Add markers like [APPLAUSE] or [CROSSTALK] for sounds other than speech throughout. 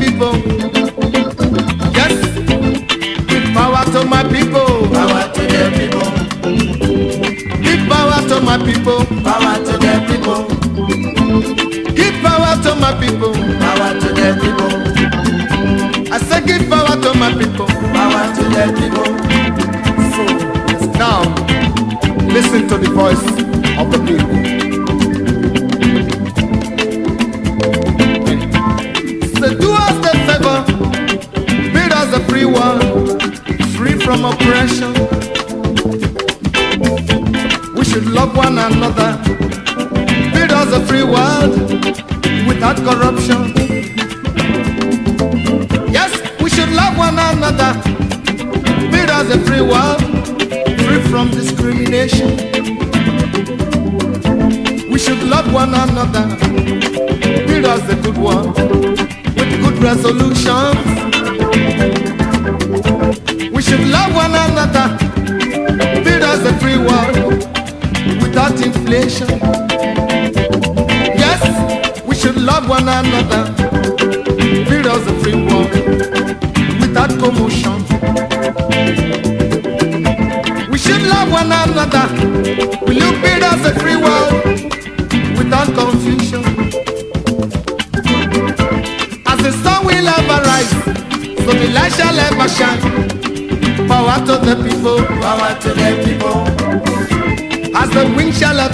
people. Yes, give power to my people. Power to the people. Give power to my people. Power to the people. Give power to my people. Power to the people. I say give power to my people. Power to the people. Now, listen to the voice of the people.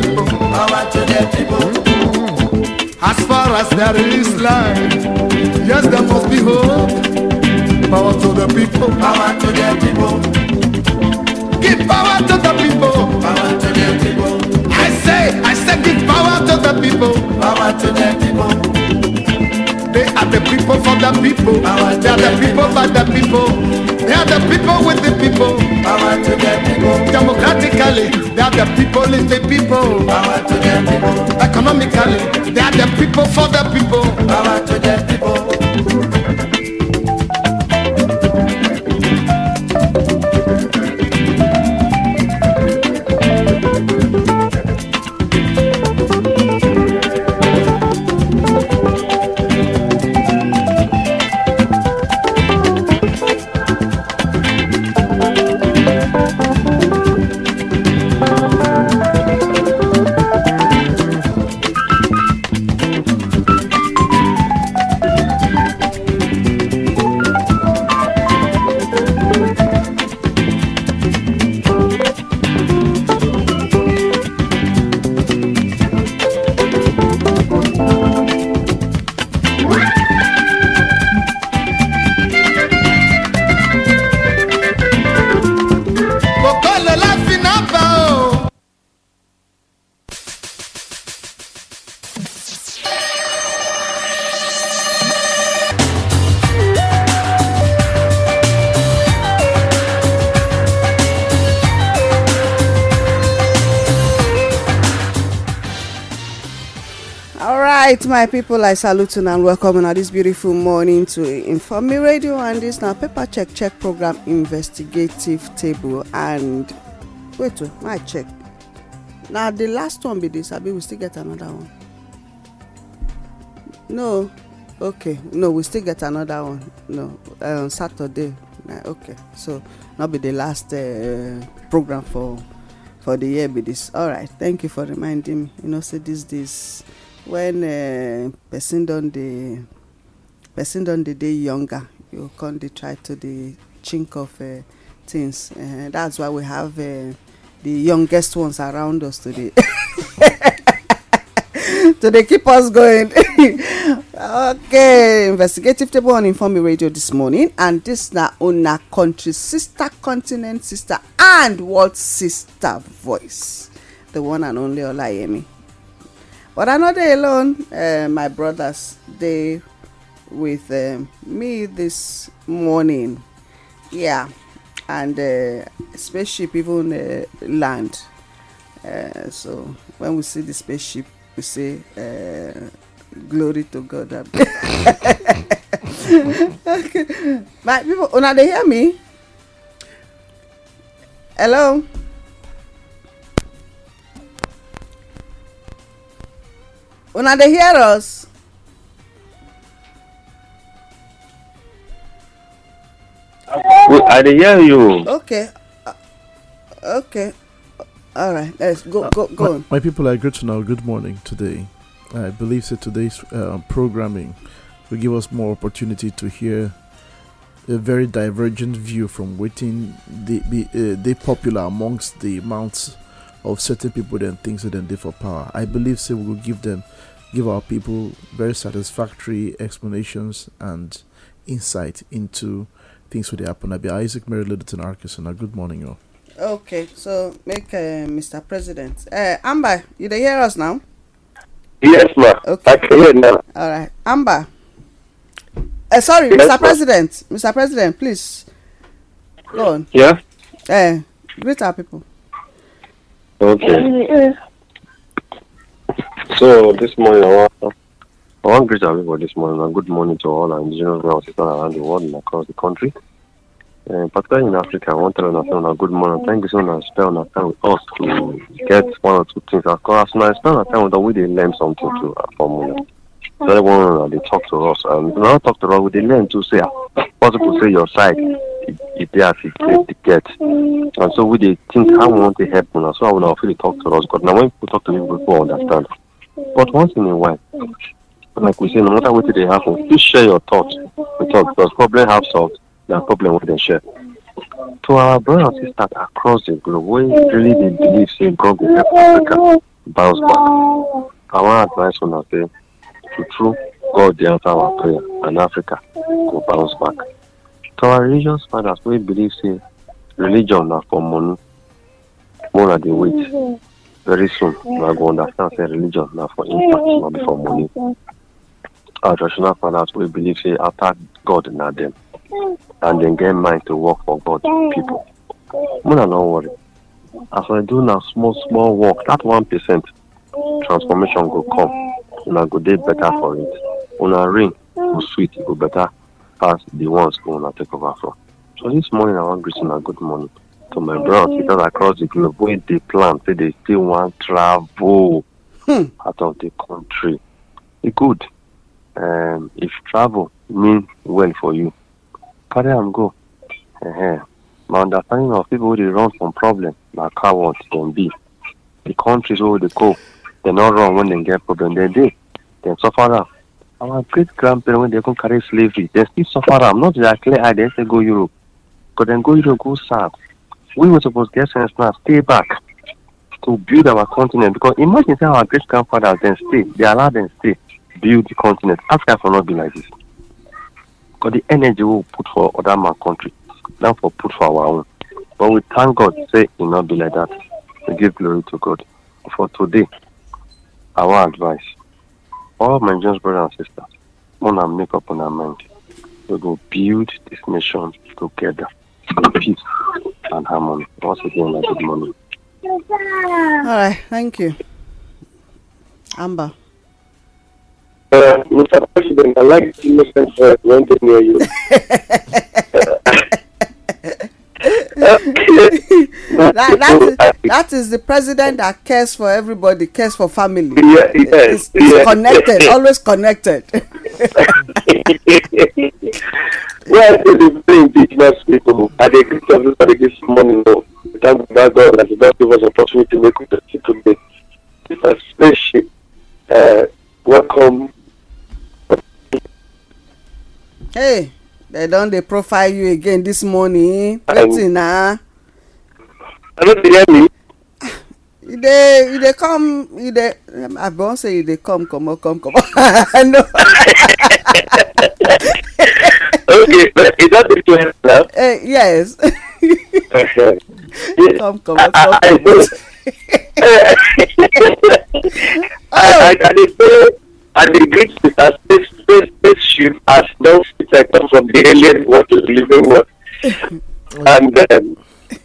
Power to the people, Power to the people. as far as there is life, yes, there must be hope. Power to the people, Power to the people. give power to the people. Power to the people. I say, I say, give power to the people. Power to the people. Are the people for the people. They are the people by the people. They are the people with the people. Power to the people. Democratically, they are the people in the people. Power to the people. Economically, they are the people for the people. Power to the people. Right, my people, I salute you and welcome on this beautiful morning to Inform Radio and this now paper check check program investigative table and wait, wait, my check. Now the last one be this, abi we still get another one. No, okay, no, we still get another one. No, uh, on Saturday. Nah, okay, so not be the last uh, program for for the year be this. All right, thank you for reminding me. You know, say these days when uh, person don dey person don dey dey younger you come dey try to dey chink of uh, things. Uh, that's why we have uh, the youngest ones around us today. [LAUGHS] To dey keep us going. [LAUGHS] Okay investigative table on informe radio this morning. And this na una country sister continent sister and world sister voice. The one and only olayemi but i no dey alone uh, my brothers. Dey with um, me this morning. Yeah and uh, spaceship even uh, land. Uh, so when we see the spaceship we say uh, glory to god. [LAUGHS] Okay. My people una they hear me? Hello una dey hear us I dey hear you. okay uh, okay all right let's go go go my, on my people are great to know. Good morning today. I believe that today's uh, programming will give us more opportunity to hear a very divergent view from within the, be uh, they popular amongst the amounts of certain people and things that they did for power. I believe so we will give them give our people very satisfactory explanations and insight into things that happen. I be Isaac Mary Littleton Arkansas. Good morning, all. okay so make uh, mr president uh, amber you dey hear us now Yes, ma. Okay. I can hear now. all right amber uh, sorry Yes, mr ma'am. president mr president please go on Yeah. uh, greet our people Okay. So this morning, I want I want to greet everybody this morning and good morning to all our indigenous brothers and sisters around the world and across the country. Uh, particularly in Africa, I want to understand a good morning. Thank you so much for spending time with us to get one or two things across. Now, I spend time with us, we learn something to our formula. So everyone uh, they talk to us, and when I talk to us, dey learn to say, ah, possible say your side, it, it there to get. And so we dey think how we want to help una. So I will feel talk to us. Because now when people talk to people, people understand. But once in a while, like we say, no matter what they happen, please share your thoughts with us because problem have solved, na problem we dey share. To our brothers and sisters across the globe, we really believe say God go help Africa bounce back. I wan advise una say to true God dey answer our prayer and Africa go bounce back. To our religious fathers wey believe say religion na for money, more dey wait. Very soon, una go understand say religion na for impact, no be for money. Our traditional fathers wey believe say after God na them, and dem get mind to work for God people. Una no worry. As I do na small small work, that one percent transformation go come. Una go dey better for it. Una reign go sweet, e go better pass the ones wey una take over from. So this morning I wan greet una good morning to my brothers and sisters across the globe wey dey plan say they still wan travel Hmm. out of the country. E good. Um, if travel mean well for you, carry am go. uh My understanding of people wey dey run from problem na coward dem be. The countries wey we dey go, dem no run when dem get problem. Dem dey, dem suffer am. Our great grandparents wey dey come carry slavery, dem still suffer am. Not their clear eye, dem say go Europe. But dem go Europe go serve. We wey suppose get sense now, stay back to build our continent. Because imagine say our great grandfathers dem stay, they allow dem stay build the continent. Africa for not be like this. Because the energy we put for other man country, now for put for our own. But we thank God, say it not be like that. We give glory to God. For today, our advice, all my Jones brothers and sisters, wanna make up on our mind. We go build this nation together in peace and harmony. Once again, a good morning. all right thank you amber Uh, Mr. President, I like the innocent voice when they near you. That, that, is, that is the president that cares for everybody cares for family Yeah, it's, yes, it's yes. connected always connected [LAUGHS] well, the indigenous people, I dey greet everybody this morning. No, thank God God that He don give us opportunity to make see today. This is spaceship. Uh, welcome. hey they don dey profile you again this morning wetin na I no dey hear me. e dey e dey come e dey i wan say e dey come comot come comot i know. okay, but is that the plan now? Uh, yes. [LAUGHS] come comot come comot. [LAUGHS] I, I, I dey say I dey greet Mr. Space Space Spaceship as don fit I come from the alien world to the living world. [LAUGHS] and um,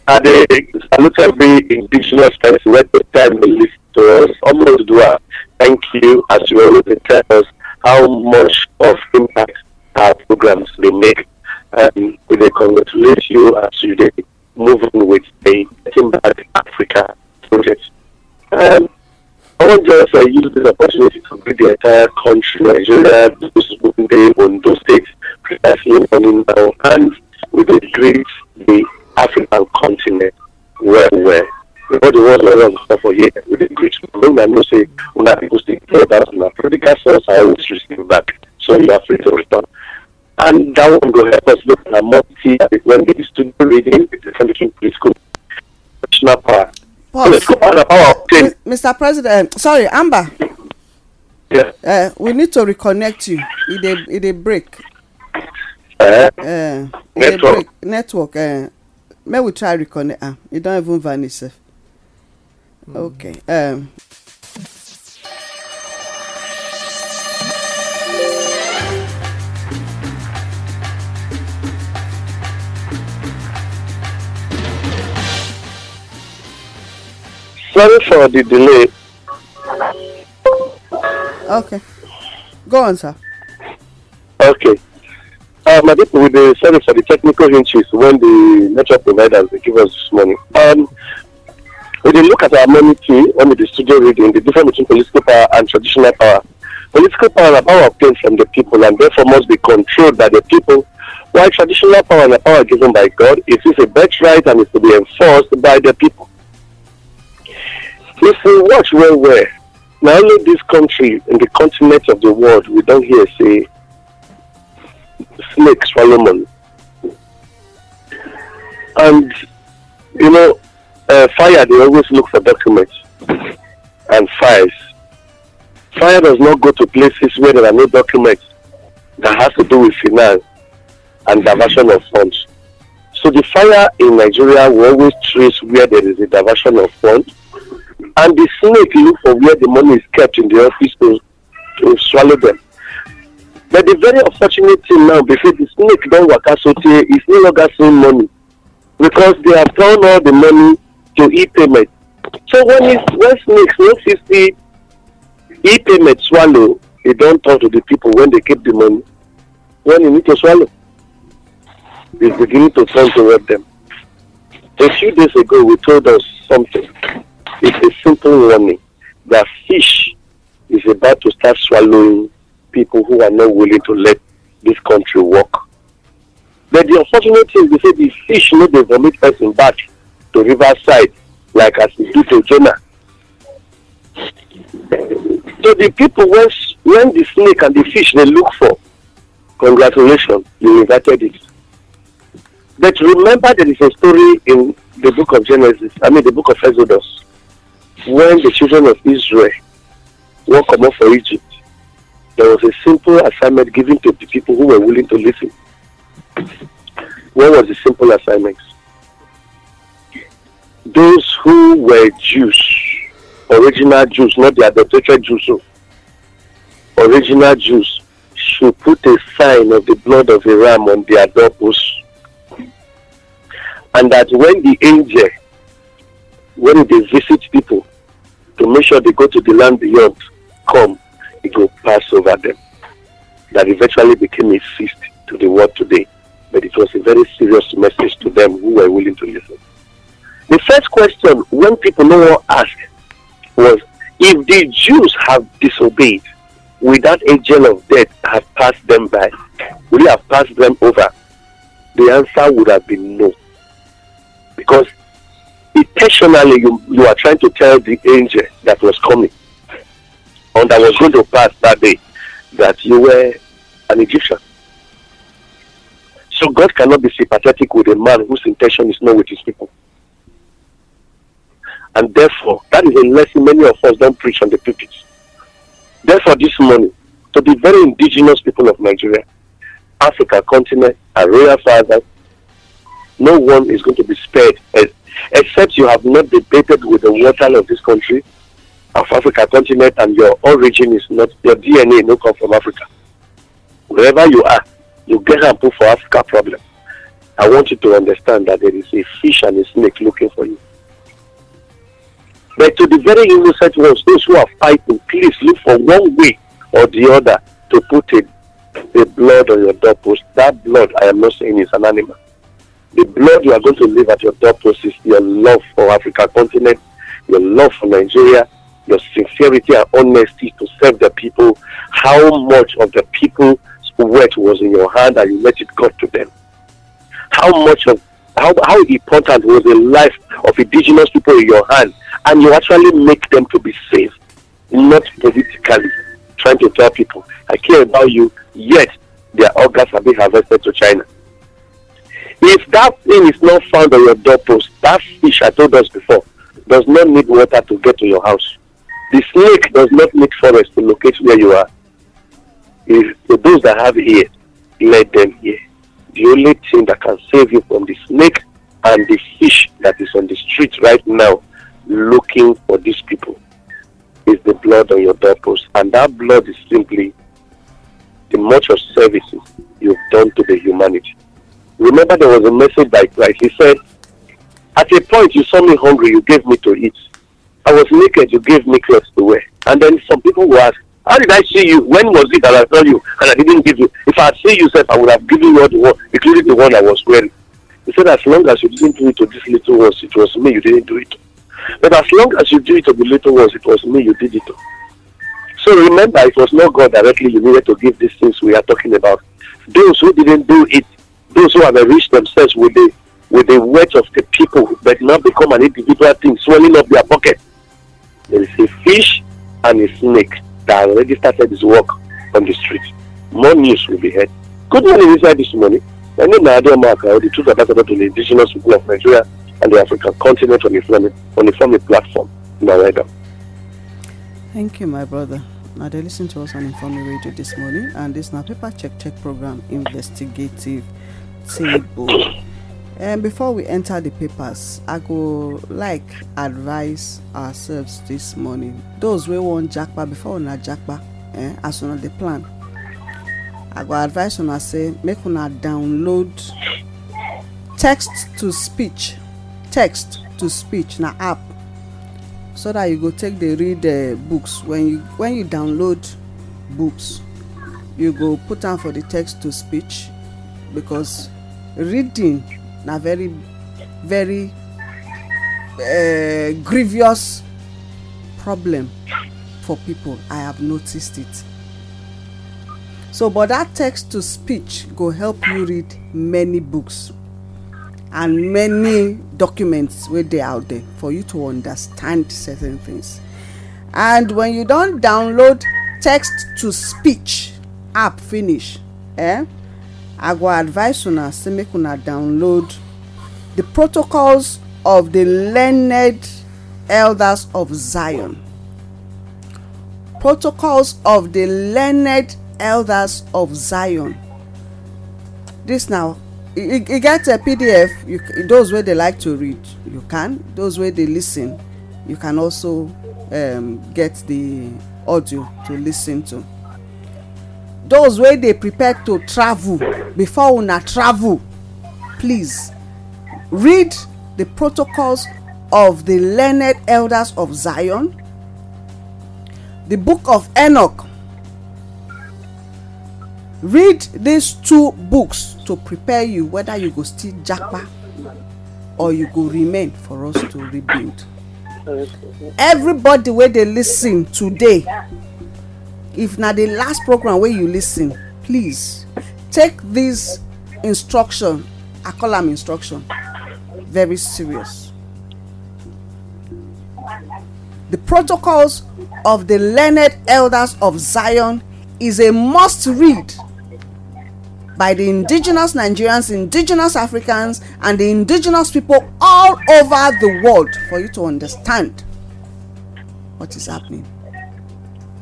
I dey salute every indigenous person wey take time to lis ten to us. Almost do a thank you as you always tell us how much of impact our programs dey make. Um, we congratulate you as you dey moving with the Getting Back Africa project. Um, I want just uh, use this opportunity to greet the entire country, Nigeria, those dey Ondo State, precisely morning now, and we greet the African continent well well. All the world around stuff for here, we greet you. Make una know say una people still care about political source, I always receive back, so you are free to return. And that one will help us look at multi when it is to do reading the different political national power. Political power, power obtained. Mr. President, sorry, Amber. Yeah. Uh, we need to reconnect you. E dey e dey break. Uh, Uh, dey Network. break network. Uh, may we try reconnect am. E don even vanish sef. Okay. Um, sorry for the delay. okay. Go on, sir. Okay. Uh, my people, with the sorry for the technical hinges when the network providers they give us this morning. Um, when they look at our money tree when the studio reading, the difference between political power and traditional power. Political power and power obtained from the people and therefore must be controlled by the people, while traditional power and power given by God it is a birthright and is to be enforced by the people. If we watch well well, now only this country in the continent of the world we don't hear say snake swallow money. And you know, uh, fire they always look for documents and files. Fire does not go to places where there are no documents that has to do with finance and diversion of funds. So the fire in Nigeria will always trace where there is a diversion of funds, and the snake look for where the money is kept in the office to, to swallow them. But the very unfortunate thing now, because the snake don waka sotey is no longer seeing money because they have turned all the money to e-payment. So when it, when snakes no fit see e-payment swallow, e don turn to the people when they keep the money. When e need to swallow, it's beginning to turn toward them. A few days ago, we told us something. It's a simple warning that fish is about to start swallowing people who are not willing to let this country work. But the unfortunate thing is they say the fish no dey vomit person back to riverside like as e do to Jonah. So the people when when the snake and the fish they look for, congratulations, you invited it. But remember there is a story in the book of Genesis, I mean the book of Exodus, when the children of Israel wan comot for Egypt there was a simple assignment given to the people who were willing to listen. What was the simple assignment? Those who were Jews, original Jews, not the adulterated Jews, original Jews, should put a sign of the blood of a ram on their doorposts. And that when the angel, when they visit people, to make sure they go to the land beyond, come, it will pass over them. That eventually became a feast to the world today. But it was a very serious message to them who were willing to listen. The first question when people no one ask was if the Jews have disobeyed, will that angel of death have passed them by? Will he have passed them over? The answer would have been no. Because intentionally you, you are trying to tell the angel that was coming and that was going to pass that day that you were an Egyptian. So God cannot be sympathetic with a man whose intention is not with his people. And therefore, that is a lesson many of us don't preach on the pulpits. Therefore, this morning, to the very indigenous people of Nigeria, Africa continent, and royal fathers, no one is going to be spared except you have not debated with the water of this country, of Africa continent, and your origin is not, your DNA no come from Africa. Wherever you are, you get and put for Africa problem. I want you to understand that there is a fish and a snake looking for you. But to the very innocent ones, those who are fighting, please look for one way or the other to put a, a blood on your doorpost. That blood, I am not saying is an animal. The blood you are going to leave at your doorpost is your love for Africa continent, your love for Nigeria, your sincerity and honesty to serve the people, how much of the people's wealth was in your hand and you let it go to them. How much of how, how important was the life of indigenous people in your hand and you actually make them to be safe, not politically trying to tell people, I care about you, yet their organs are being harvested to China. If that thing is not found on your doorpost, that fish I told us before does not need water to get to your house. The snake does not need forest to locate where you are. If those that have ear, let them hear. The only thing that can save you from the snake and the fish that is on the street right now looking for these people is the blood on your doorpost. And that blood is simply the much of services you've done to the humanity. Remember, there was a message by Christ. He said, At a point, you saw me hungry, you gave me to eat. I was naked, you gave me clothes to wear. And then some people will ask, How did I see you? When was it that I saw you and I didn't give you? If I had seen you, said, I would have given you the one, including the one I was wearing. He said, As long as you didn't do it to these little ones, it was me, you didn't do it. But as long as you do it to the little ones, it was me, you did it. So remember, it was not God directly you needed to give these things we are talking about. Those who didn't do it those who have enriched themselves with the with the wealth of the people, but not become an individual thing, swelling up their pocket. There is a fish and a snake that already started his work on the street. More news will be heard. Good morning inside this morning. My name is Adio Maka, the truth ambassador to the indigenous people of Nigeria and the African continent on the family, on the family platform. Now, Thank you, my brother. Now they listen to us on Informe Radio this morning, and this now paper check check program investigative table and before we enter the papers i go like advise ourselves this morning. Those wey wan japa before una japa eh, as una dey plan i go advise una say make una download text to speech text to speech na app so that you go take dey read uh, books. When you when you download books you go put am for the text to speech because reading na very very uh, grievous problem for people. I have noticed it. So but that text to speech go help you read many books and many documents wey dey out there for you to understand certain things. And when you don download text to speech app finish eh i go advise una say make una download. The protocols of the learned elders of zion. Protocols of the learned elders of zion. This now e get a pdf you those wey dey like to read you can. Those wey dey listen you can also um, get the audio to listen to those wey dey prepare to travel before una travel please read the protocols of the learned elders of zion the book of enoch. Read these two books to prepare you whether you go still japa or you go remain for us to rebuild. Everybody wey dey lis ten today if na the last program wey you lis ten please take this instruction i call am instruction very serious. The protocols of the learned elders of zion is a must read by the indigenous nigerians indigenous africans and the indigenous people all over the world for you to understand what is happening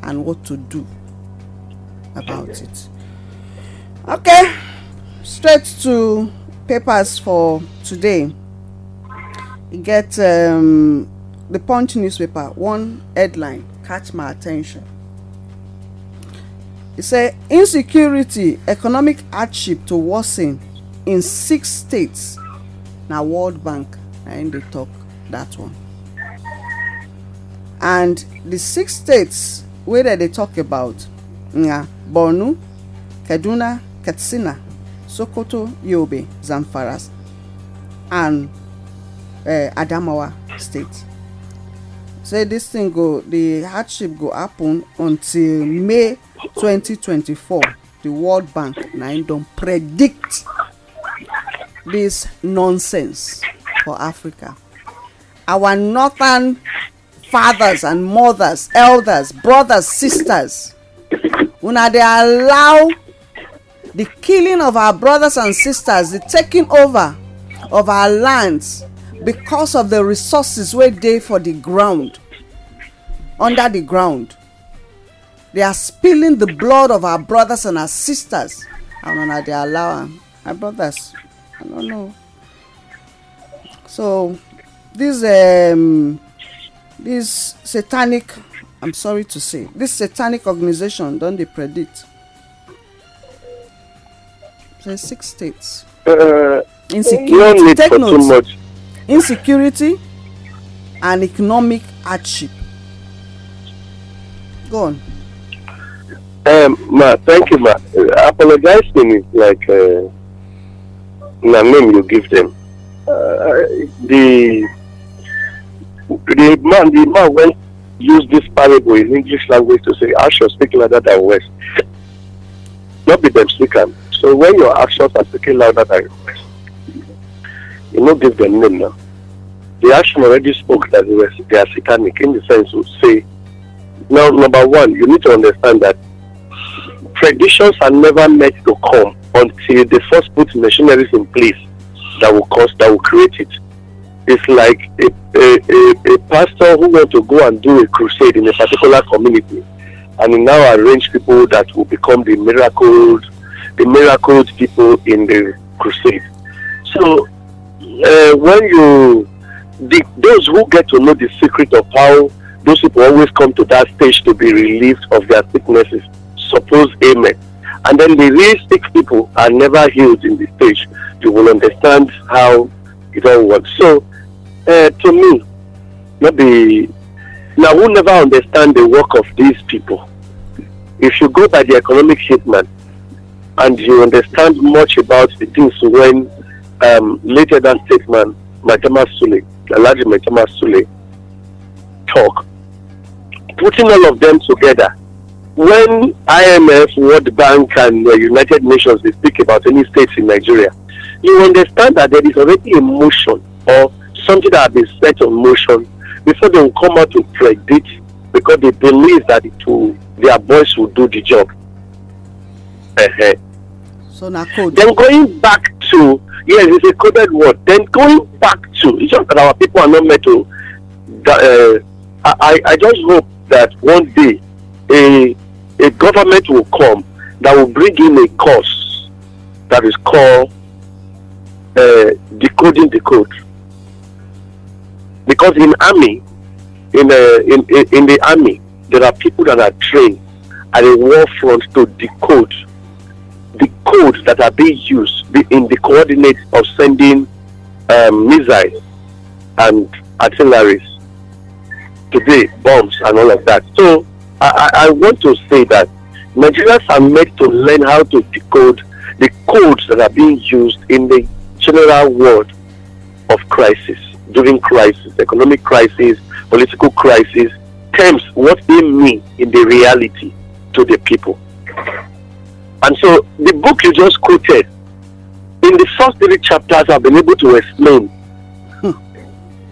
and what to do about it. Okay straight to papers for today. E get um, the punch newspaper one headline catch my attention. E say insecurity economic hardship to worsen in six states. Na world bank na im dey talk that one. And the six states wey dem dey talk about. Na borno kaduna katsina sokoto yobe zamfara and uh, adamawa state. Say this thing go the hardship go happen until may 2024 the world bank na im don predict this nonsense for africa. Our northern fathers and mothers elders brothers sisters una dey allow the killing of our brothers and sisters the taking over of our lands because of the resources wey dey for the ground under the ground. They are spilling the blood of our brothers and our sisters. And una dey allow my brothers i no know. So this um this satanic i'm sorry to say this satanic organization don dey predict say six states Uh, insecurity take note much. insecurity and economic hardship go on Um, ma, thank you, ma. Uh, apologizing is like uh, na name you give them. Uh, the the man, the man went use this parable in English language to say actions speak louder than words. Not be them speak am. So when your actions are speaking louder than words, you no give them name now. The action already spoke that they were they are satanic in the sense to say. Now, number one, you need to understand that predictions are never meant to come until they first put machineries in place that will cause that will create it. It's like a, a, a, a pastor who want to go and do a crusade in a particular community. And he now arrange people that will become the miracles the miracles people in the crusade. So uh, when you the, those who get to know the secret of how those people always come to that stage to be relieved of their sicknesses. Suppose amen. And then the real sick people are never healed in the stage. You will understand how it all works. So uh, to me not be now who never understand the work of these people? If you go by the economic statement and you understand much about the things when um, later that statement Matema Sule, Alhaji Matema Sule talk putting all of them together when IMF, World Bank, and uh, United Nations they speak about any states in Nigeria, you understand that there is already a motion or something that has been set on motion before they will come out to predict because they believe that it will, their voice will do the job. Uh-huh. so na code Then going back to yes, it's a coded word. Then going back to it's just that our people are not meant to. that, Uh, I I just hope that one day a a government will come that will bring in a course that is called uh, decoding the code. Because in army, in, uh, in in the army, there are people that are trained at the war front to decode the codes that are being used in the coordinates of sending um, missiles and artilleries today, bombs and all of that. So I, I, I want to say that Nigerians are made to learn how to decode the codes that are being used in the general world of crisis, during crisis, economic crisis, political crisis, terms, what they mean in the reality to the people. And so the book you just quoted, in the first three chapters, I've been able to explain,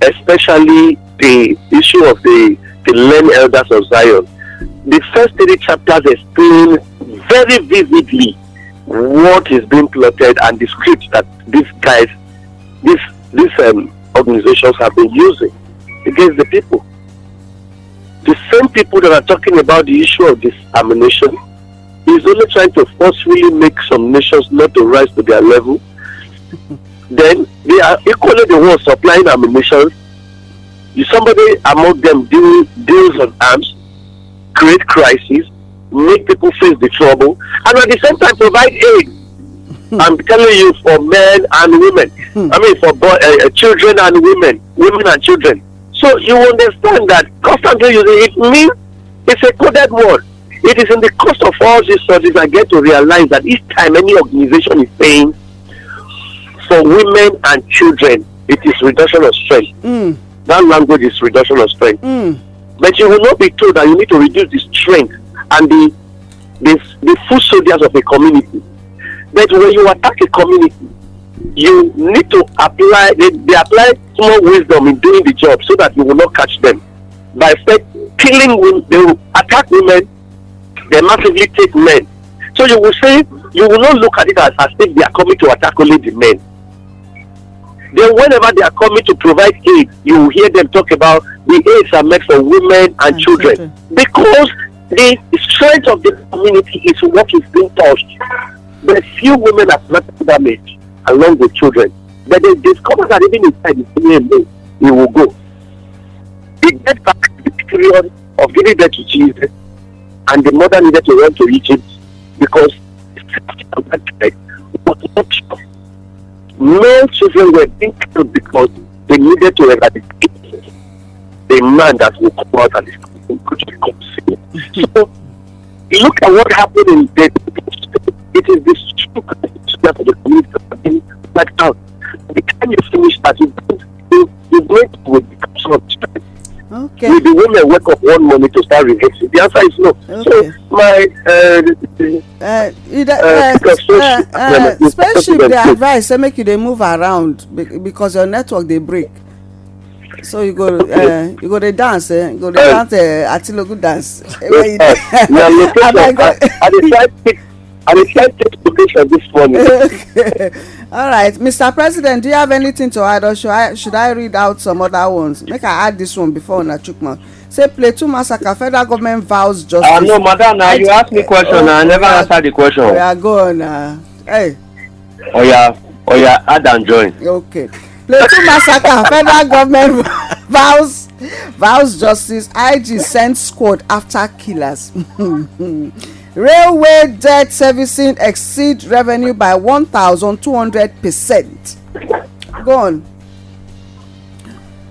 especially the issue of the, the learned elders of Zion. The first three chapters explain very vividly what is being plotted and the script that these guys, these these um, organizations have been using against the people. The same people that are talking about the issue of ammunition is only trying to forcefully make some nations not to rise to their level. [LAUGHS] then they are equally the ones supplying ammunition. If somebody among them deal, deals on arms, create crises, make people face the trouble, and at the same time provide aid. I'm telling you for men and women. I mean for boy, uh, children and women, women and children. So you understand that constantly using it means it's a coded word. It is in the cost of all these studies I get to realize that each time any organization is paying for women and children, it is reduction of strength. Mm. That language is reduction of strength. Mm. But you will not be told that you need to reduce the strength and the the, the foot soldiers of a community. But when you attack a community, you need to apply they, they apply small wisdom in doing the job so that you will not catch them. By fact, killing women, they will attack women, they massively take men. So you will say you will not look at it as, as if they are coming to attack only the men. Then whenever they are coming to provide aid, you will hear them talk about the aids are meant for women and children. Because the strength of the community is what is being touched. But few women are not damaged along with children. But they discover that even inside the CMA, it will go. They get back to the period of giving birth to Jesus, and the mother needed to run to Egypt because the safety of that child was not sure. Male children were being killed because they needed to eradicate the man that will come out and is going to become sin. [LAUGHS] So look at what happened in the it is the structure of the community that have been out. The time you finish that, you you you to will become sort of strength. Okay. Will the women wake up one morning to start rehearsing? The answer is no. Okay. So my uh, Uh, you da- Uh, uh, uh, uh, but- spaceship dey advise say make you dey move around be- because your network dey break so you go uh, you go dey dance eh you go dey Uh, dance uh, atilogu dance uh, [LAUGHS] your [LAUGHS] location, I, I [LAUGHS] decide take I decide take location this morning. [LAUGHS] all right mr president do you have anything to add or should i should i read out some other ones? Make i add this one before una chook mouth say plateau massacre. Federal government vows justice. ah no madam na you ask me question na i never Oh, answer the question. oya go on na hey. Oya oya add and join. okay. Plateau massacre. Federal government [LAUGHS] vows vows justice. Ig send squad after killers [LAUGHS] railway debt servicing exceed revenue by one thousand two hundred percent. Go on.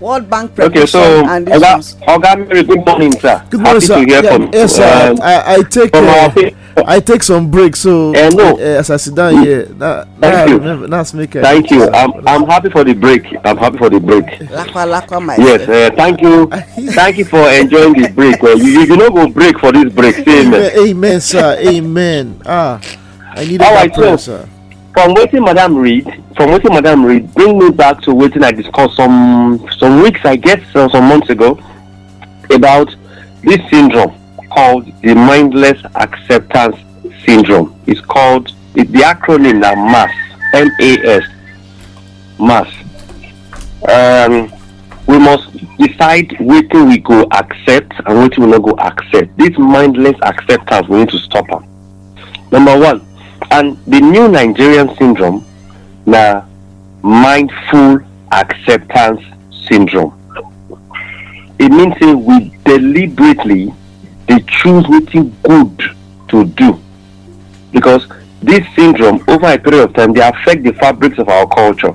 World bank okay prediction so and these oga oga mary good morning sir. Good morning, happy sir. to hear Yeah, from yes, sir. um, I, I take from uh, I take some break, so Eh, no. uh, as I sit down here, that, that I you. remember, that's make a- thank you i'm i'm happy for the break i'm happy for the break lakwa lakwa my yes uh, thank you thank you for enjoying the break well, you you you no go break for this break say amen. amen, amen, sir, amen. Ah, I need All that right, prayer, so- sir. from waiting, madam read from waiting, madam read bring me back to waiting i discuss some some weeks i guess uh, some months ago about this syndrome called the mindless acceptance syndrome. It's called it, the acronym na MAS, m-a-s mass um, we must decide wetin we go accept and wetin we no go accept. This mindless acceptance we need to stop am number one and the new nigerian syndrome na mindful acceptance syndrome. It means we deliberately dey choose wetin good to do. Because this syndrome over a period of time dey affect the fabrics of our culture.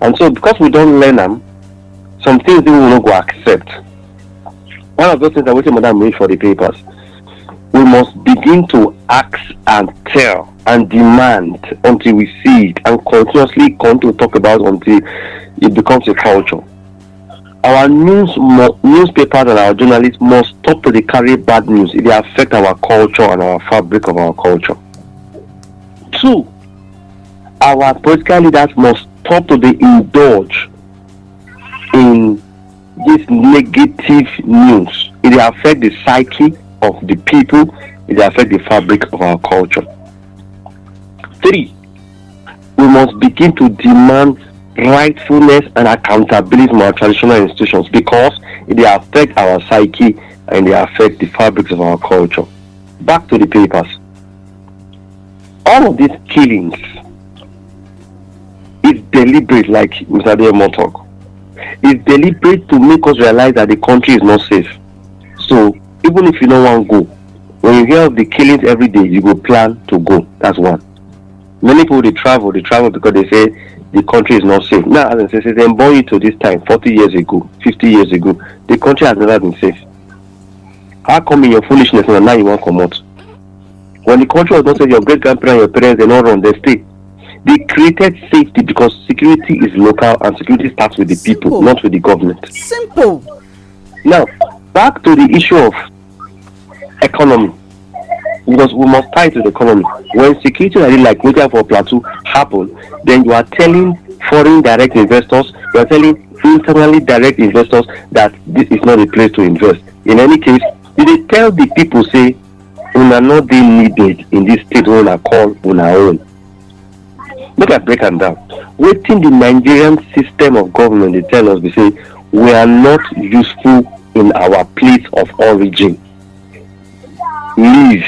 And so because we don learn am some things wey we no go accept. One of those things na wetin madam read for the papers we must begin to ask and tell and demand until we see it and continuously come to talk about until it becomes a culture. Our news mo- newspapers and our journalists must stop to carry bad news. It dey affect our culture and our fabric of our culture. Two, our political leaders must stop to indulge in this negative news. It dey affect the psyche of the people. It dey affect the fabric of our culture. Three, we must begin to demand rightfulness and accountability from our traditional institutions because they affect our psyche and they affect the fabrics of our culture. Back to the papers. All of these killings is deliberate, like Mr. Diamond talk. It's deliberate to make us realize that the country is not safe. So even if you don't want to go, when you hear of the killings every day, you go plan to go. That's one. Many people they travel, they travel because they say the country is not safe. Now, as I say, since they born you to this time, 40 years ago, 50 years ago, the country has never been safe. How come in your foolishness and now you want to come out? When the country was not safe, your great grandparents and your parents they not run, they stay. They created safety because security is local and security starts with the people, Simple. not with the government. simple Now, back to the issue of economy. Because we must tie to the economy. When security really like waiting for plateau happen, then you are telling foreign direct investors, you are telling internally direct investors that this is not a place to invest. In any case, dey tell the people say una no dey needed in this state wey una call una own. Make I break am down. Wetin the Nigerian system of government dey tell us be say we are not useful in our place of origin. Leave.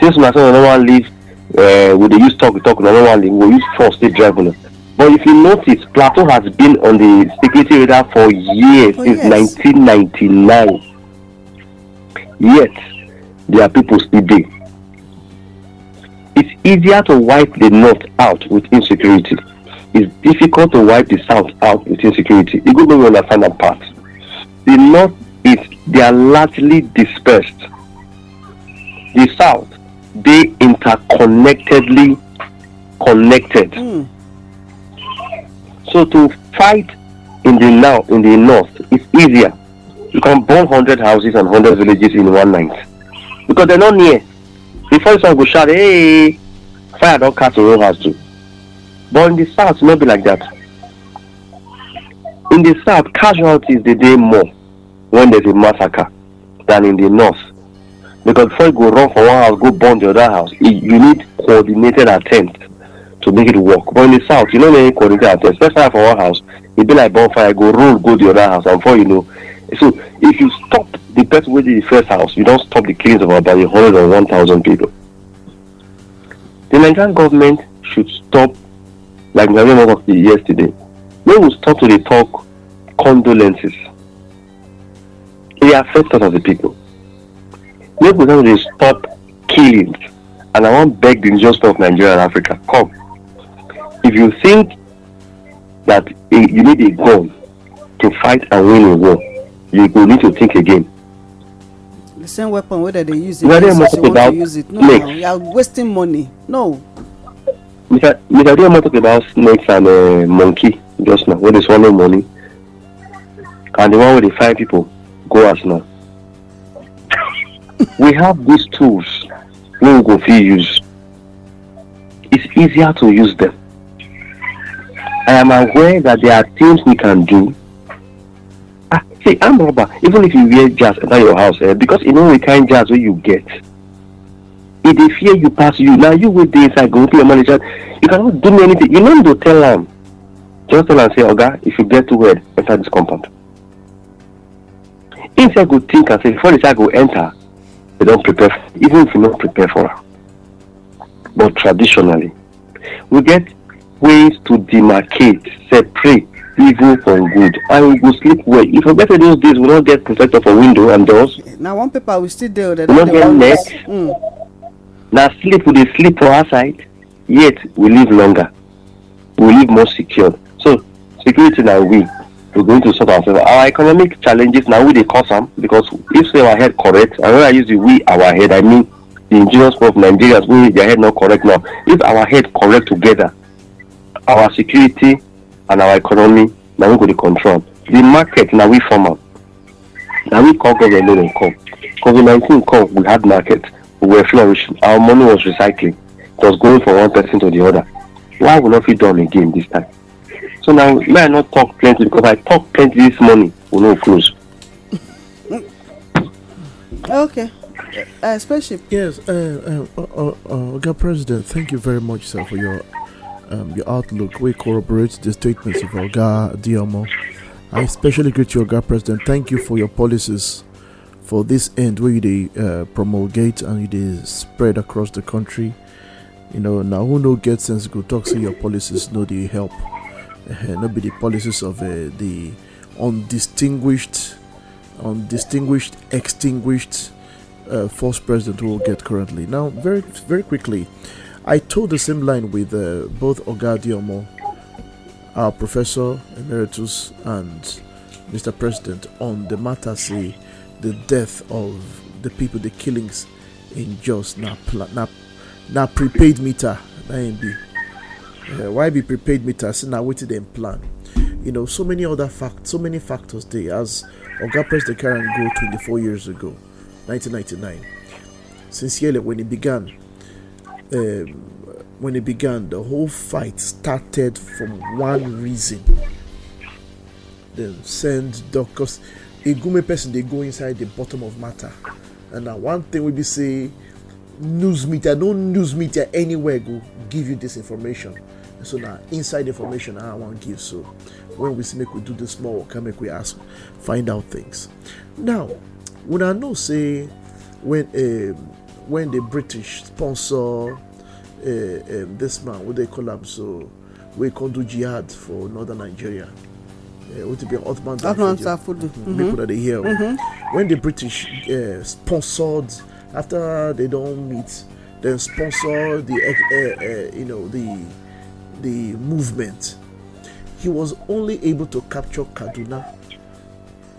Since una say una no wan leave, uh, we dey use talk talk una no wan leave, we use force take drive una. But if you notice, Plateau has been on the security radar for years, For since years. 1999. Yet, there are people still there. It's easier to wipe the north out with insecurity. It's difficult to wipe the south out with insecurity. You go we understand that part. The north is they are largely dispersed. The south, they interconnectedly connected. Mm. So to fight in the now in the north is easier. You can burn hundred houses and hundred villages in one night because they're not near. Before someone go shout, "Hey, fire don't catch the whole house too." But in the south, not be like that. In the south, casualties they dey more when there's a massacre than in the north. Because before you go run for one house, go burn the other house, it- you need coordinated attempt to make it work. But in the south, you don't need any coordinated attempt. First for one house, it be like bonfire, go roll, go the other house, and before you know. So if you stop the person with the first house, you don't stop the killings of about a hundred or one thousand people. The Nigerian government should stop, like Nigerian government yesterday. They will stop to talk condolences. It affects us as a people. Make we now dey stop killings. And I want beg the people of Nigeria and Africa, come. If you think that eh, you need a gun to fight and win a war, you go need to think again. the same weapon wey dem dey use are against us you about to use it no snakes. you are wasting money no Mr. Mr. Dioma talk about snakes and uh, monkey just now, where they swallow money. And the one where they find people go as now. We have these tools we go use. It's easier to use them. I am aware that there are things we can do. Ah, see, I'm rubber Even if you wear jazz enter your house, eh, because you know the kind jazz wey you get. e dey fear you pass you na you wey dey inside go open your manager you cannot do me anything you no to tell am just tell am say oga if you get too head enter this compound him sef go think am say before the child go enter they don prepare even if you no prepare for am but traditionally we get ways to demarcate separate evil from good. And we go sleep well. You forget say those days we no get protector for window and doors. Na one paper we still o dem We dey get net. mm. na sleep we dey sleep for outside yet we live longer. We live more secure. So security na we we going to sort ourselves our economic challenges na we dey cause am because if say our head correct and when i use the we our head i mean the indigenous people of nigerians wey their head no correct now. If our head correct together our security and our economy na we go dey control. The market na we form am na we call government no dey come covid nineteen come we had market. We were flourishing. Our money was recycling. It was going from one person to the other. Why we no fit do am again this time so now may i not talk plenty because i talk plenty this morning we no close okay uh, spaceship. Yes, uh, uh, uh, uh, Oga President, thank you very much, sir, for your um, your outlook. We corroborate the statements of Oga Diomo. I especially greet you, Oga President. Thank you for your policies for this end where you they, uh, promulgate and you spread across the country. You know, now who no get sense go talk to your policies, no they help. Uh, not be the policies of uh, the undistinguished, undistinguished, extinguished uh, president will get currently. Now, very very quickly, I told the same line with uh, both Oga Diomo, our professor emeritus, and Mr. President on the matter, say the death of the people, the killings in Jos, now now now prepaid meter, na. Uh, why be prepared meter? So now waiting them plan. You know, so many other facts, so many factors there. As Oga President Karen go 24 years ago, 1999. Sincerely, when it began, um, when it began, the whole fight started from one reason. Then send doctors. A gume person they go inside the bottom of matter. And now one thing will be say news media, no news media anywhere go give you this information. So now inside information I want to give. So when we see make we do this more, can make we ask, find out things. Now, when I know say when um, when the British sponsor uh, um, this man, what they call him, so we can do jihad for northern Nigeria. Uh, to be Ottoman Ottoman. Mm-hmm. People that they hear. Mm-hmm. When the British uh, sponsored after they don't meet, then sponsor the uh, uh, you know the the movement. He was only able to capture Kaduna,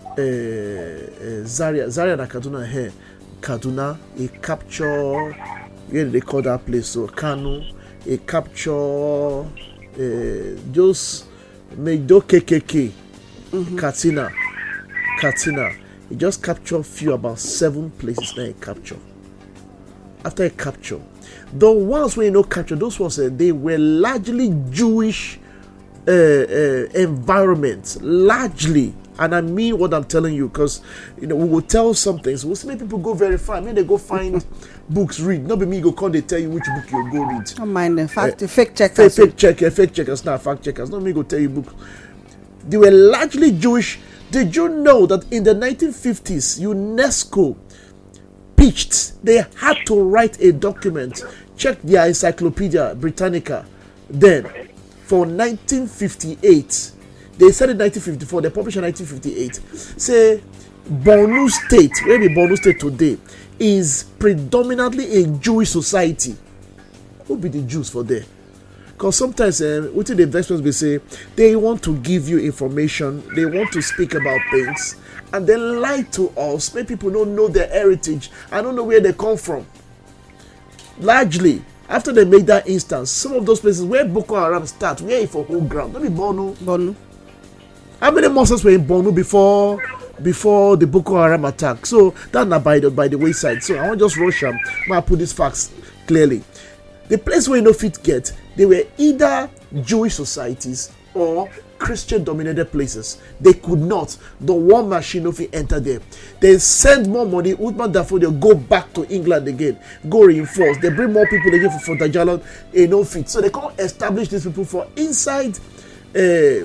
uh, uh, Zaria, Zaria and Kaduna here. Kaduna, he capture where they call that place so Kanu, he capture uh, those Meido KKK, Katina, Katina. He just captured few about seven places that he capture. After he capture, the ones where you know capture, those ones uh, they were largely Jewish uh, uh, environments, largely. And I mean what I'm telling you, because you know we will tell some things. We'll see many people go verify. I mean they go find [LAUGHS] books read. Not be me go call they tell you which book you go read. Don't mind them. Fact, Uh, fake Fake, checkers. fake checker, fake checkers, not fact checkers. Not me go tell you book. They were largely Jewish. Did you know that in the 1950s, UNESCO pitched, they had to write a document, check their Encyclopedia Britannica, then for 1958. They said in 1954, they published in 1958, say Borno State, where be Borno State today, is predominantly a Jewish society. Who be the Jews for there? Because sometimes uh, within the investments, we say they want to give you information, they want to speak about things, and they lie to us. Make people don't know their heritage. I don't know where they come from. Largely, after they make that instance, some of those places where Boko Haram start, where it for whole ground, don't be Borno. Bonu. How many monsters were in Borno before before the Boko Haram attack? So that not by the by the wayside. So I want just rush them. I put these facts clearly. The place where you know fit get, they were either Jewish societies or Christian dominated places. They could not. The war machine of it enter there. They send more money. Darfur they go back to England again. Go reinforce. They bring more people again for, for Dajalan. They no fit. So they can't establish these people for inside uh,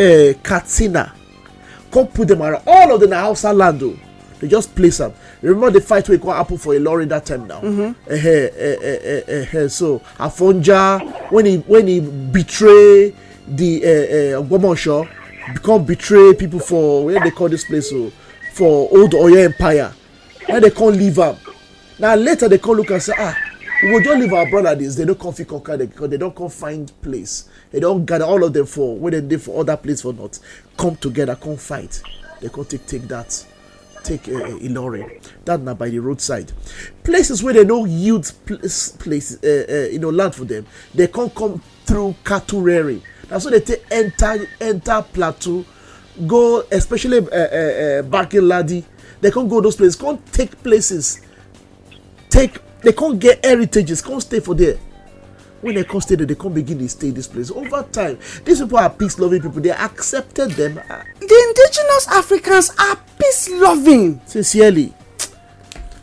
uh, Katsina. Come put them around. All of them are Hausa land though. They just place them. Remember the fight wey go happen for Ilorin that time now. Mm-hmm. Uh, uh, uh, so Afonja when he when he betray the uh, uh, become betray people for where they call this place so for old Oyo Empire. Now they can't leave am. Now later they come look and say ah we go just leave our brother this they don't come fit conquer them because they don't come find place they don't gather all of them for wey they dey for other place for not. come together come fight they come take take that take uh, Ilorin that now by the roadside places where they no yield place place uh, uh, you know land for them they can't come through cattle rearing na so they take enter enter plateau go especially uh, uh, uh, Barkin Ladi they come go those places. Come take places. Take they can't get heritages. Can't stay for there. When they can't stay there they can't begin to stay this place. Over time these people are peace loving people. They accepted them. The indigenous Africans are peace loving. sincerely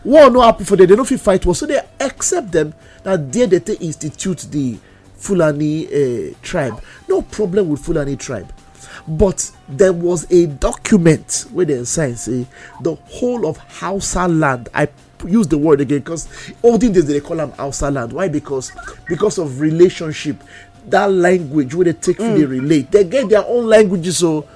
war no happen for them. They no fit fight war. So they accept them na there they take institute the fulani uh, tribe. No problem with fulani tribe. But there was a document wey dem sign say the whole of hausa land. I use the word again because olden days they call them hausa land. Why? Because because of relationship. That language where they take mm. dey relate. They get their own languages so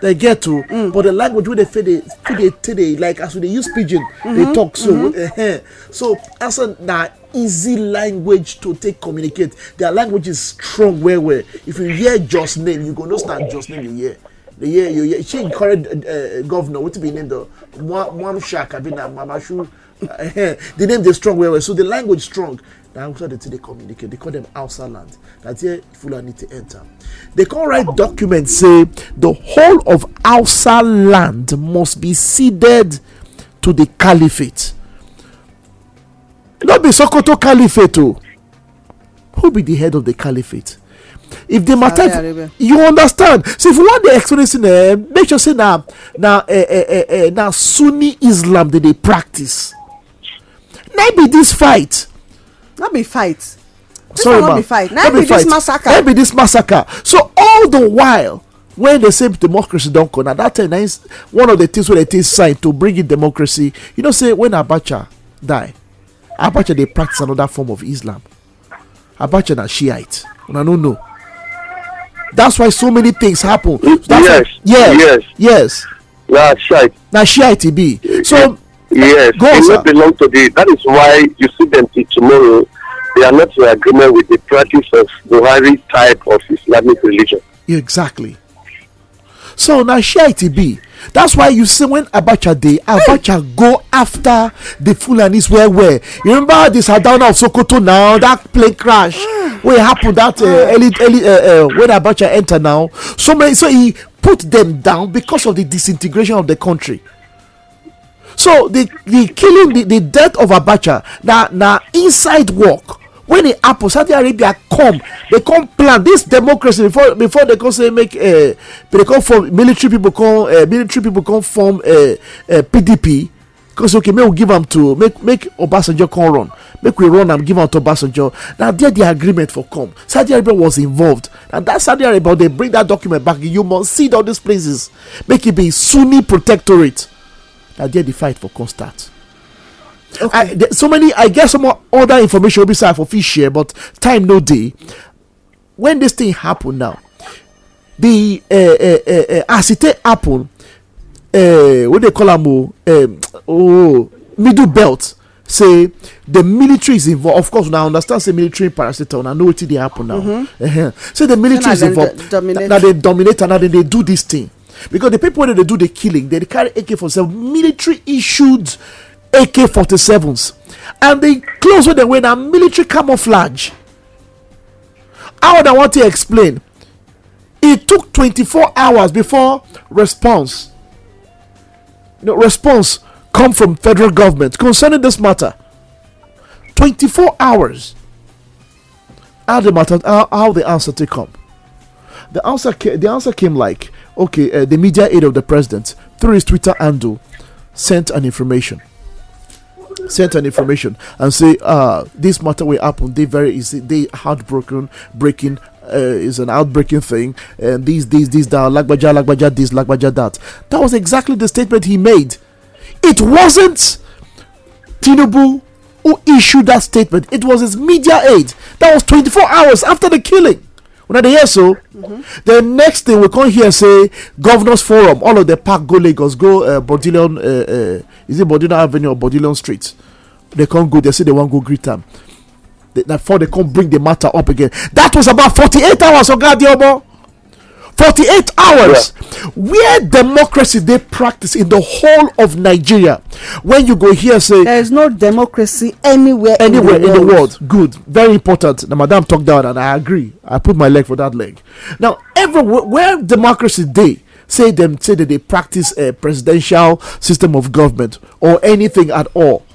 they get to mm. but the language wey they fit dey fit dey take dey like as we dey use pidgin mm-hmm. dey talk so mm-hmm. uh, so as na easy language to take communicate their language is strong well well. If you hear just name you go know na just name you hear. The year you hear. She encourage uh, uh, governor wetin be name the mwamshak abi na mamashu uh, the name dey strong well well. So the language strong na dey take dey communicate they call them hausa land that's here fulani to enter. They come write document say the whole of hausa land must be ceded to the caliphate. No be sokoto caliphate o who be the head of the caliphate? If the matter you understand? So if you wan dey explain this thing eh make sure say na na eh, eh, eh, eh, na sunni islam dey dey practice. Na be this fight no be fight. This sorry ma no be fight. Na no be this massacre. Na be this massacre. So all the while when they say democracy don come na that time na one of the things wey they take sign to bring in democracy. You know say when abacha die abacha dey practice another form of islam. Abacha na shiite. Una no know. That's why so many things happen. That's Yes, why, yes. Yes. yes. Yeah, shite. na shiite e be. So Yes, Go on, they sir. not belong to the. That is why you see them till tomorrow. They are not in agreement with the practice of Buhari type of Islamic religion. Exactly. So now Shiite it be. That's why you see when Abacha Day, Abacha go after the Fulanis where where. You remember this Sardauna of Sokoto now, that plane crash where happened that uh, early early uh, uh, when Abacha enter now. So many so he put them down because of the disintegration of the country. So the the killing the, the death of Abacha now now inside work. When it happen, Saudi Arabia come, they come plan this democracy before before they come say make uh, they come form military people come uh, military people come form uh, uh, PDP. Because okay, make we give them to make make Obasanjo come run, make we run am give am to Obasanjo. Now there the agreement for come. Saudi Arabia was involved, and that Saudi Arabia they bring that document back. You must see all these places, make it be Sunni protectorate. Na there the fight for come start. I, there, so many i get some more other information will be i for fit share but time no day. when this thing happen now the uh, uh, uh, uh, as e take happen uh, what they call am o um, oh middle belt say the military is involved. Of course una understand say military parastatal una know wetin dey happen now. Uh-huh. say the military is involved. na they dominate and na they dey do this thing because the people that dey do the killing they carry ak-47 military issued ak-47s and the clothes wey dem wear military camouflage. How i want to explain? It took 24 hours before response. Know, response come from federal government. Concerning this matter 24 hours. How the matter how, how the answer take come the answer the answer came like okay uh, the media aid of the president through his twitter handle sent an information. Sent an information and say uh this matter will happen. They very easy they heartbroken breaking uh, is an outbreaking thing. And these these these that lagbaja lagbaja this lagbaja that. That was exactly the statement he made. It wasn't tinubu who issued that statement. It was his media aid that was 24 hours after the killing una dey hear so the next thing we come hear say governors forum all of the park go lagos go uh, bourdillon uh, uh, is it bourdillon avenue or bourdillon street? They come go they say they wan go greet am. Before they come bring the matter up again. That was about 48 hours oga adeomo 48 hours. Where democracy they practice in the whole of nigeria when you go here, say there is no democracy anywhere anywhere in the world, good. Very important. Now madam talk down and i agree. I put my leg for that leg. Now everywhere where democracy dey say them say that they practice a presidential system of government or anything at all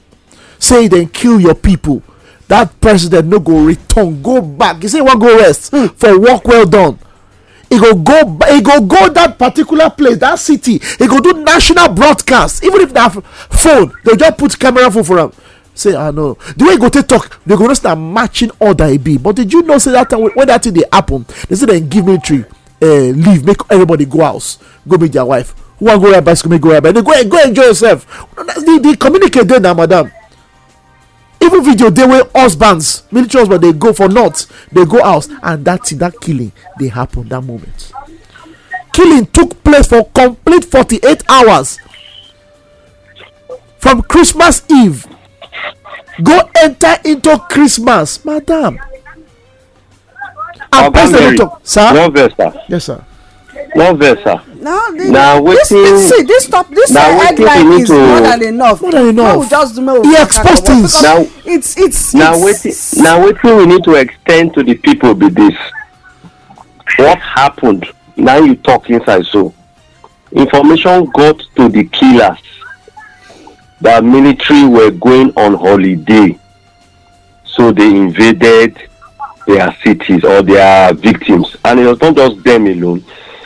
say then kill your people that president no go return go back. You say he wan go rest. Hmm. For work well done he go go he go go that particular place that city. He go do national broadcast. Even if na phone they just put camera phone for am. Say ah no. The way he go take talk they go know say na matching order e be. But did you know say that time when that thing dey happen they say dem give military uh, leave make everybody go house go meet their wife. Who wan go ride bicycle make go ride bicycle go go enjoy yourself. The the communicate dey na madam even video dey wey husbands military husband dey go for north dey go house and that thing that killing dey happen that moment. Killing took place for complete forty-eight hours. From christmas eve go enter into christmas madam. And president Mary, talk sir? One verse sir. Yes sir one verse sir. Now the, Now, this wetin- this see this top this now, we headline need is to- more than enough. More than enough. Make we just do make we He pack exposed things. because Now- it's it's na it's wetin na wetin we need to extend to the people be this. What happened? Now you talk inside so. Information got to the killers that military were going on holiday. So they invaded their cities or their victims. And it was not just them alone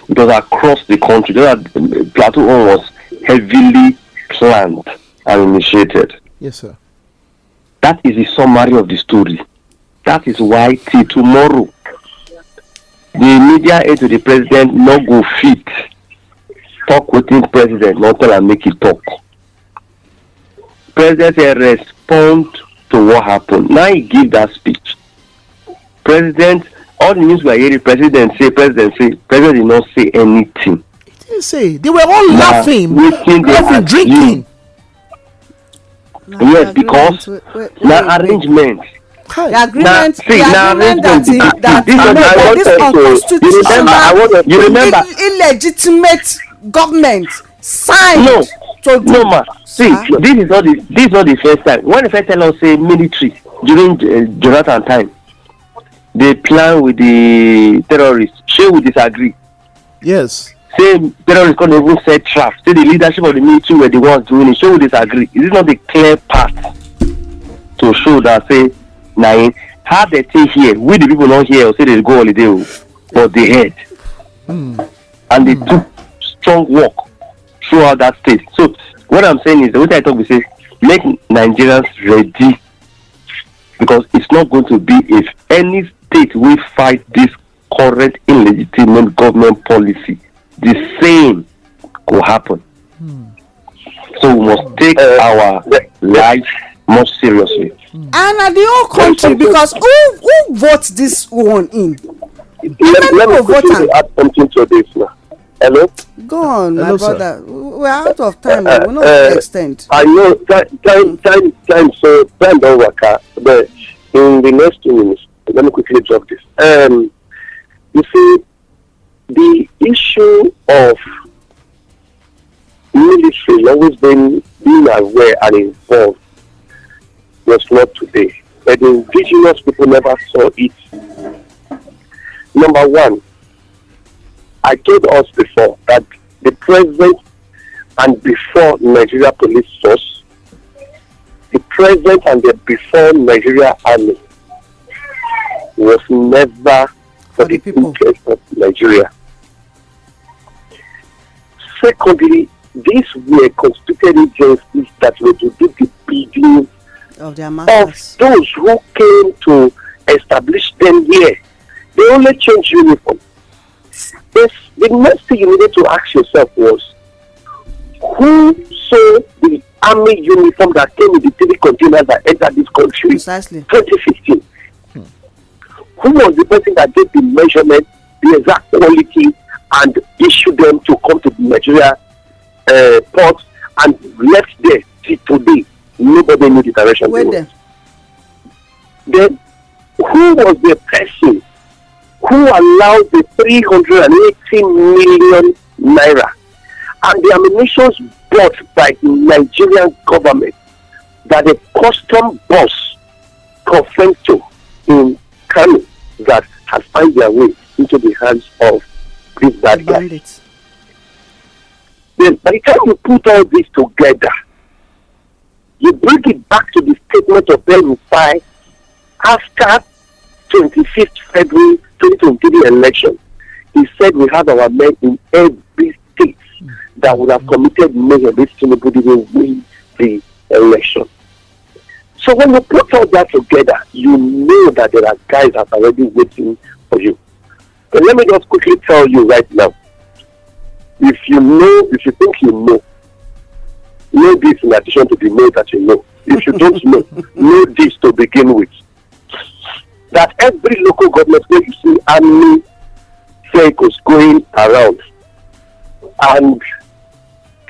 it was across the country that um, plateau one was heavily planned and initiated. Yes sir. That is the summary of the story. That is why till tomorrow the media aid to the president no go fit talk wetin president not tell am make e talk. President say respond to what happened. Now he give that speech. President all the news we are hearing president say president say president did not say anything. He didn't say. They were all Na laughing. laughing drinking. na yes the because na arrangement. Hi. the agreement see, the na agreement that arrangement he that this want this to- you remember, unconstitutional illegitimate government signed no to do no ma. See Sir? this is not the this is not the first time. When they first tell us say military during uh, jonathan time dey plan with the terrorists. Shey we disagree? Yes. Say terrorists come dey even set trap say the leadership of the military were the ones doing it shey we disagree? Is it not a clear path to show that say na im eh, how dey take hear we the people no hear say dey go holiday o but dey heard hmm. and they hmm. do strong work throughout that state. So what i'm saying is the wetin i talk be say make nigerians ready because it's not going to be if any state wey fight this current illegitimate government policy. The same go happen. So we must take our life more seriously. And at the whole country because who who vote this one in? Let, let me people vote quickly add something to this now. Hello? go on my Hello, sir. brother. We are out of time Uh, we no uh, fit ex ten know time, time, time, time, so time don't work out. But in the next two minutes, let me quickly drop this. Um, you see, the issue of military always been being aware and involved was not today. But the indigenous people never saw it. Number one, I told us before that the president and before Nigeria Police Force, the present and the before Nigeria Army was never for, For the interest of Nigeria. Secondly, these were constituted agencies that were to do the bidding of their of those who came to establish them here. They only changed uniform. Yes, the next thing you needed to ask yourself was who saw the army uniform that came in the three containers that entered this country precisely 2015? Who was the person that gave the measurement, the exact quality, and issued them to come to the Nigeria uh, port and left there till today? Nobody knew the direction. were there then who was the person who allowed the 380 million naira and the ammunitions bought by the Nigerian government that a custom boss confirmed to in Kano that has found their way into the hands of these bad guys. Then by the time you put all this together, you bring it back to the statement of El Rufai after 25th February 2023 election. he said we have our men in every state that would have committed mayhem if Tinubu didn't win the election. So when you put all that together, you know that there are guys that are already waiting for you. But let me just quickly tell you right now. If you know, if you think you know, know this in addition to the know that you know. If you don't know, [LAUGHS] know this to begin with. That every local government where you see army vehicles going around, and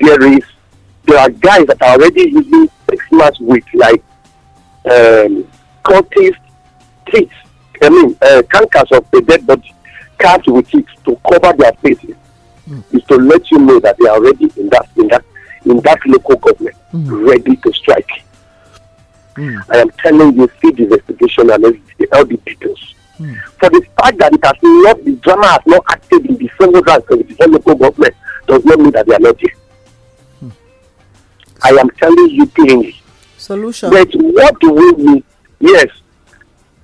there is there are guys that are already using Xmas with like um, cultist teeth. I mean, uh, cankers of the dead body carved with it to cover their faces. Mm. Is to let you know that they are already in that in that in that local government, mm. ready to strike. Mm. I am telling you, see the investigation and all the details. Mm. For the fact that it has not, the drama has not acted in the same way as the local government does not mean that they are not there. Mm. I am telling you plainly. Solution. But what do we need? Yes.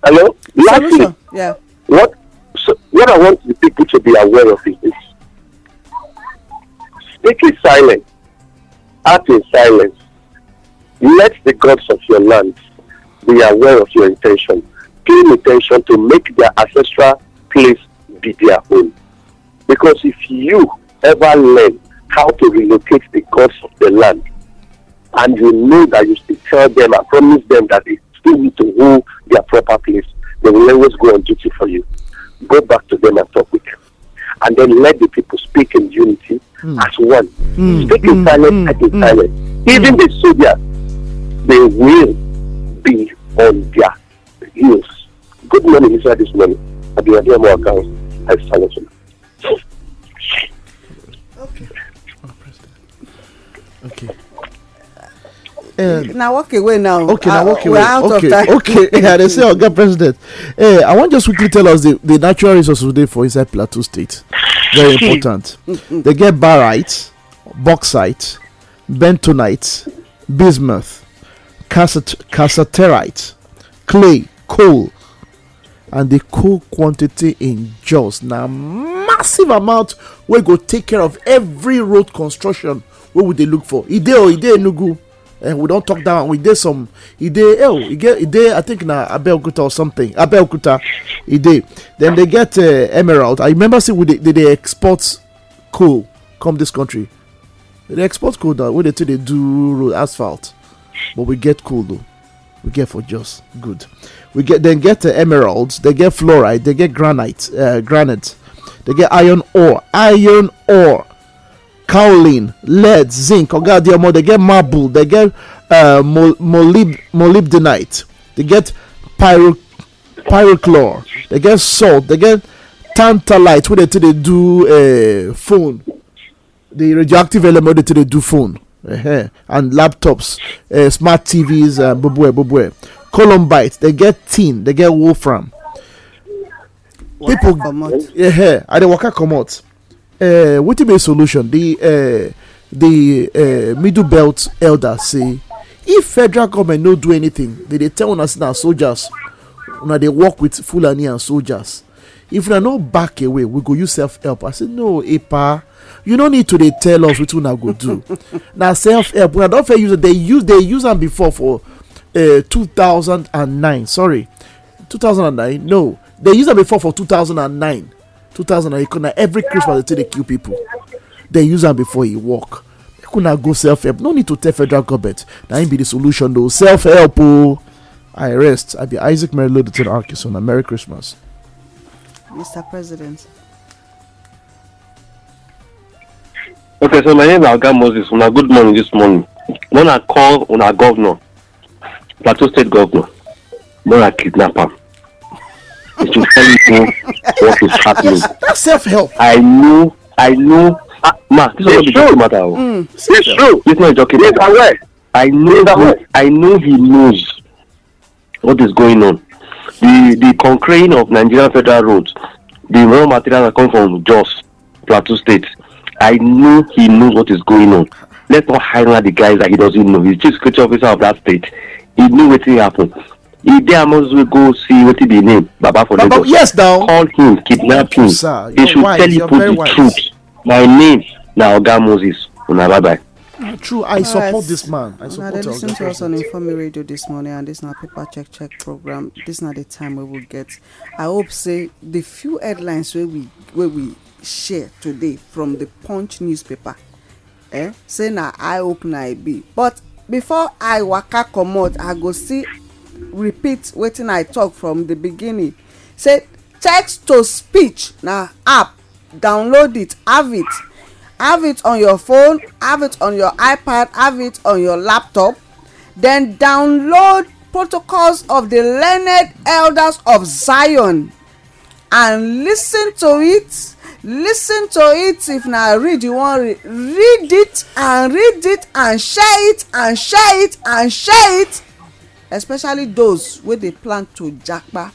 Hello? Solution. Lastly, yeah. What, so what I want the people to be aware of is this. Speak in silence. Act in silence. Let the gods of your land be aware of your intention. Pay attention to make their ancestral place be their own. Because if you ever learn how to relocate the gods of the land, and you know that you still tell them and promise them that they still need to hold their proper place, they will always go on duty for you. Go back to them and talk with them. And then let the people speak in unity mm. as one. Mm. Speak in mm. silence, mm. act in mm. silence. Even the soldiers, they will be on their heels. Good morning, Israel, this morning. I'll be here more accounts. I silence you. Okay. Okay. Uh, now walk away now. Okay, now walk away. okay, okay. [LAUGHS] yeah, they say, "Okay, President." Hey, eh, I want just quickly tell us the, the natural resources today for inside Plateau State. Very [LAUGHS] important. they get barite, bauxite, bentonite, bismuth, cassiterite, clay, coal, and the coal quantity in Jos now massive amount. We go take care of every road construction. What would they look for? Ide or Ide Enugu and we don't talk down. We did some. He did. Oh, he did. I think na Abeokuta or something. Abeokuta. He did. Then they get uh, emerald. I remember see we they, export coal come this country. They export coal now. What they do they do asphalt, but we get coal though. We get for just good. We get then get uh, emeralds. They get fluoride. They get granite. Uh, granite. They get iron ore. Iron ore kaolin lead zinc oga adeomo they get marble they get uh, molib molybdenite. They get pyro pyrochlore. They get salt. They get tantalite wey dey take dey do uh, phone. The radioactive element dey take dey do phone. Uh-huh. and laptops uh, smart tvs uh, bobue bobue columbite they get tin they get wolfram. People yeah, i dey waka comot uh, wetin be solution? The uh, the uh, middle belt elders say if federal government no do anything they dey tell una say na soldiers una dey work with fulani and soldiers. If una no back away we go use self help i say no epa you no need to dey tell us wetin una go do. [LAUGHS] Na self help una don fair use dey use dey use am before for uh, two thousand and nine. Sorry. Two thousand and nine? No. They use am before for two thousand and nine 2008 na every christmas they take dey kill people. They use am before e work. Make una go self help no need to tell federal government. That ain't be the solution though. Self help oh. I rest. I be isaac merilo the arkison and merry christmas. mr president. okay so my name is alga moses. Una good morning this morning. When i call on our governor. Plateau state governor. When i kidnap to tell you what is happening. That's self help. I know, I know. Uh, ma, this is not the joking matter. Mm, it's true. This is not joking yes, matter. I know, I know he knows what is going on. The the concreting of Nigerian federal roads, the raw material that come from Jos, Plateau State. I know he knows what is going on. Let's not hire the guys that he doesn't know. He's chief security officer of that state. He knew what happened. E dey among wey go see wetin be name baba for Baba, lagos yes now. call him kidnap him Sir, they should wise, tell you the wise. truth my name na oga moses una bye bye. True, I support Alright. this man. I Now support they our listen to us on. Informe Radio this morning, and this is our paper check check program. This is not the time we will get. I hope say the few headlines where we where we share today from the Punch newspaper, eh? Say na eye opener e be. But before I waka comot, I go still repeat wetin I talk from the beginning. Say text to speech na app. Download it. Have it. Have it on your phone. Have it on your ipad. Have it on your laptop. Then download protocols of the learned elders of zion and lis ten to it. Lis ten to it. If na read you wan read read it and read it and share it and share it and share it especially those wey dey plan to japa.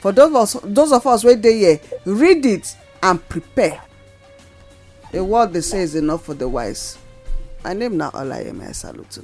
For those of us those of us wey dey here read it and prepare. The word dey say is enough for the wise. My name na olayemi i salute.